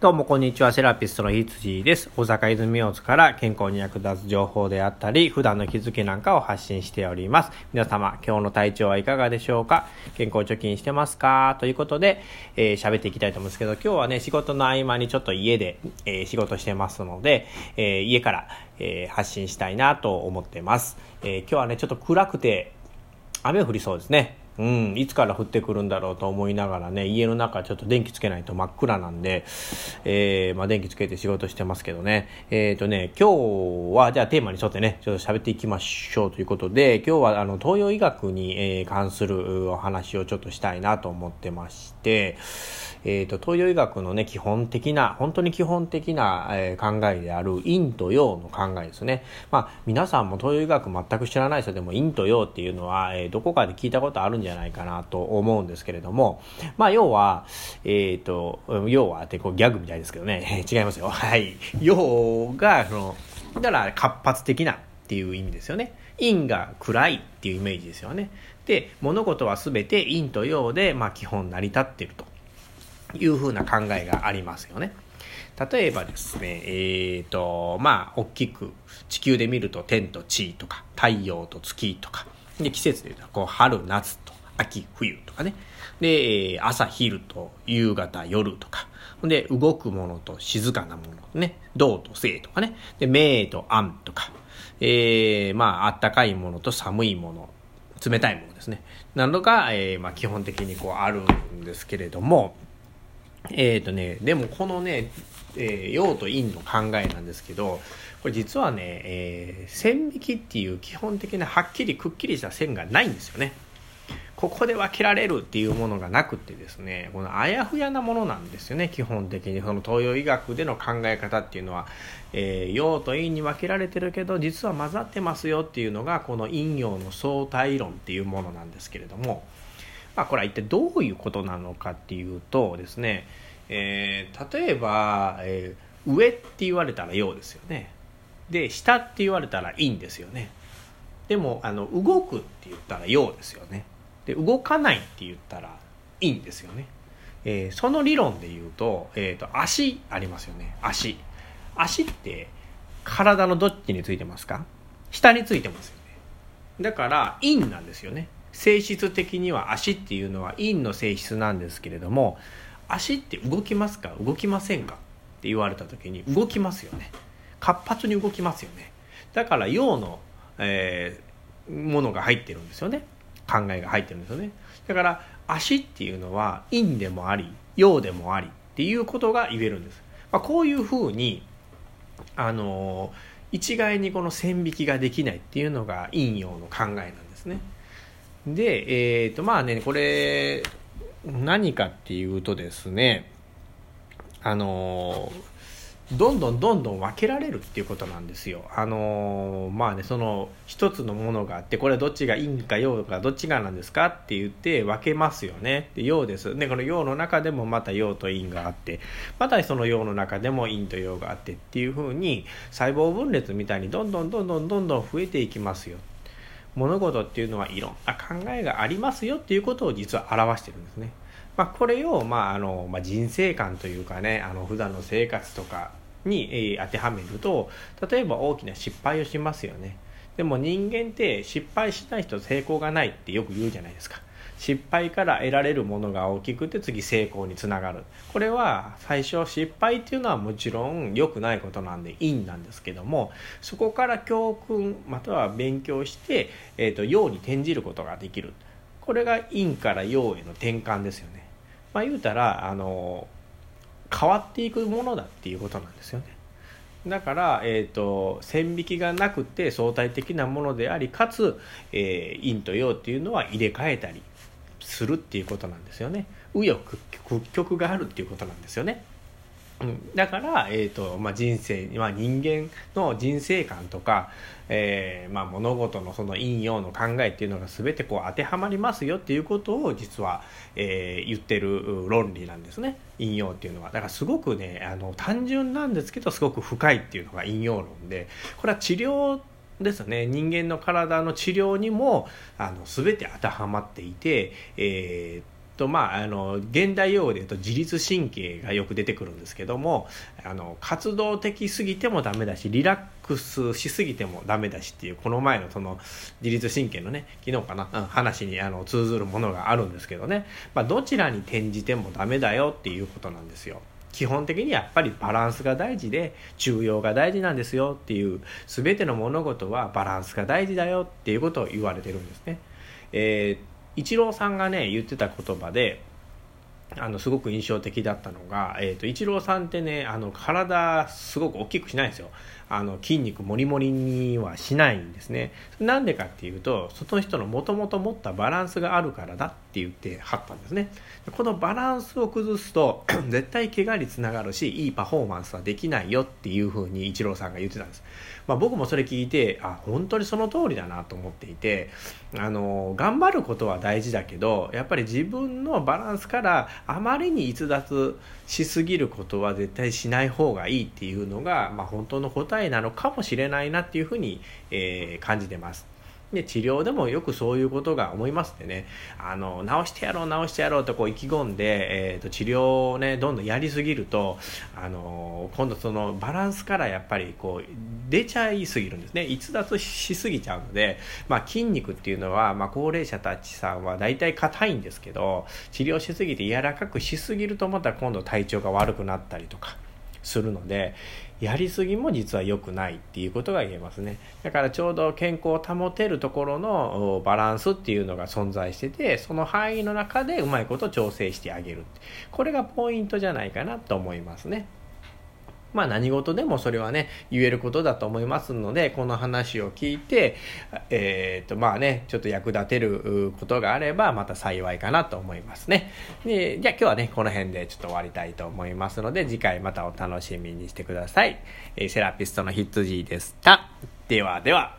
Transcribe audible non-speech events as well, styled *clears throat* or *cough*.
どうもこんにちは、セラピストのひつじです。大阪泉大津から健康に役立つ情報であったり、普段の気づきなんかを発信しております。皆様、今日の体調はいかがでしょうか？健康貯金してますか？ということで、えー、喋っていきたいと思うんですけど、今日はね、仕事の合間にちょっと家で、えー、仕事してますので、えー、家から、え発信したいなと思ってます。え今日はね、ちょっと暗くて、雨降りそうですね。うん、いつから降ってくるんだろうと思いながらね、家の中ちょっと電気つけないと真っ暗なんで、えー、まあ電気つけて仕事してますけどね。えっ、ー、とね、今日は、じゃあテーマに沿ってね、ちょっと喋っていきましょうということで、今日はあの、東洋医学に、えー、関するお話をちょっとしたいなと思ってまして、えっ、ー、と、東洋医学のね、基本的な、本当に基本的な、えー、考えである陰と陽の考えですね。まあ、皆さんも東洋医学全く知らない人でも陰と陽っていうのは、えー、どこかで聞いたことあるんじゃじゃないかなと思うんですけれども、まあ、要は、えっ、ー、と、要はってこうギャグみたいですけどね、*laughs* 違いますよ。はい。陽が、その、だから活発的なっていう意味ですよね。陰が暗いっていうイメージですよね。で、物事は全て陰と陽で、まあ、基本成り立っていると。いうふうな考えがありますよね。例えばですね、えーと、まあ、大きく地球で見ると天と地とか太陽と月とか、で季節で言うとこう春、夏と秋、冬とかね。で、朝、昼と夕方、夜とか。で、動くものと静かなものね。動と静とかね。で、明と暗とか。えー、まあ、あったかいものと寒いもの。冷たいものですね。などが、えー、まあ、基本的にこうあるんですけれども、えっ、ー、とね、でもこのね、えー、陽と陰の考えなんですけど、これ実はね、えー、線引きっていう基本的なはっきりくっきりした線がないんですよね。ここで分けられるっていうものがなくてですね、このあやふやなものなんですよね、基本的に。その東洋医学での考え方っていうのは、えー、陽と陰に分けられてるけど、実は混ざってますよっていうのが、この陰陽の相対論っていうものなんですけれども、まあ、これは一体どういうことなのかっていうとですね、えー、例えば、えー、上って言われたら陽ですよね。で下って言われたら陰ですよね。でもあの動くって言ったら陽ですよね。で動かないって言ったら陰ですよね、えー、その理論で言うと,、えーと、足ありますよね。足。足って体のどっちについてますか？下についてますよね。だから陰なんですよね。性質的には足っていうのは陰の性質なんですけれども足って動きますか？動きませんか？って言われた時に動きますよね。活発に動きますよね。だから陽の、えー、ものが入ってるんですよね。考えが入ってるんですよね。だから足っていうのは陰でもあり陽でもありっていうことが言えるんです、まあ、こういうふうにあの一概にこの線引きができないっていうのが陰陽の考えなんですね。で、えっ、ー、と、まあね、これ、何かっていうとですね、あのどんどんどんどん分けられるっていうことなんですよ。あのまあね、その一つのものがあって、これどっちが陰か陽かどっちがなんですかって言って分けますよね。で陽です。で、この陽の中でもまた陽と陰があって、またその陽の中でも陰と陽があってっていうふうに、細胞分裂みたいにどんどんどんどんどんどん増えていきますよ。物事っていうのはいろんな考えがありますよっていうことを実は表してるんですね。まあ、これを、まああのまあ、人生観というかねあの普段の生活とかに、え、当てはめると例えば大きな失敗をしますよね。でも人間って失敗しない人成功がないってよく言うじゃないですか。失敗から得られるものが大きくて次成功につながるこれは最初失敗っていうのはもちろん良くないことなんでいいんなんですけどもそこから教訓または勉強して、えーと、陽に転じることができるこれが陰から陽への転換ですよねまあ言うたらあの変わっていくものだっていうことなんですよねだから、えーと、線引きがなくて相対的なものでありかつ、えー、陰と陽っていうのは入れ替えたりするっていうことなんですよね右翼屈曲があるっていうことなんですよね。うん、だから、えーとまあ、人生、まあ、人間の人生観とか、えーまあ、物事のその陰陽の考えっていうのが全てこう当てはまりますよっていうことを実は、えー、言ってる論理なんですね。陰陽っていうのは。だからすごくねあの単純なんですけどすごく深いっていうのが陰陽論で。これは治療ですね。人間の体の治療にもあの全て当てはまっていて、えーとまあ、あの現代用語で言うと自律神経がよく出てくるんですけどもあの活動的すぎてもダメだしリラックスしすぎてもダメだしっていうこの前のその自律神経のね昨日かな、うん、話にあの通ずるものがあるんですけどね、まあ、どちらに転じてもダメだよっていうことなんですよ。基本的にやっぱりバランスが大事で中庸が大事なんですよっていう全ての物事はバランスが大事だよっていうことを言われてるんですね。えーイチローさんがね言ってた言葉であのすごく印象的だったのが、えーと、イチローさんってねあの体すごく大きくしないんですよ。あの筋肉もりもりにはしないんですね。なんでかっていうとその人のもともと持ったバランスがあるからだって言ってはったんですね。このバランスを崩すと *clears throat* 絶対怪我につながるしいいパフォーマンスはできないよっていうふうにイチローさんが言ってたんです、まあ、僕もそれ聞いてあ本当にその通りだなと思っていてあの頑張ることは大事だけどやっぱり自分のバランスからあまりに逸脱しすぎることは絶対しない方がいいっていうのが、まあ、本当の答えなのかもしれないなっていうふうに、えー、感じてます。で治療でもよくそういうことが思いますでねあの治してやろう治してやろうとこう意気込んで、えーと、治療をねどんどんやりすぎるとあの今度そのバランスからやっぱりこう出ちゃいすぎるんですね逸脱しすぎちゃうので、まあ、筋肉っていうのは、まあ、高齢者たちさんは大体硬いんですけど治療しすぎて柔らかくしすぎるとまた今度体調が悪くなったりとかするのでやりすぎも実は良くないっていうことが言えますね。だからちょうど健康を保てるところのバランスっていうのが存在しててその範囲の中でうまいこと調整してあげるこれがポイントじゃないかなと思いますね。まあ何事でもそれはね、言えることだと思いますので、この話を聞いて、えっ、ー、とまあね、ちょっと役立てることがあれば、また幸いかなと思いますね。で、じゃあ今日はね、この辺でちょっと終わりたいと思いますので、次回またお楽しみにしてください。えー、セラピストのヒッツジーでした。ではでは。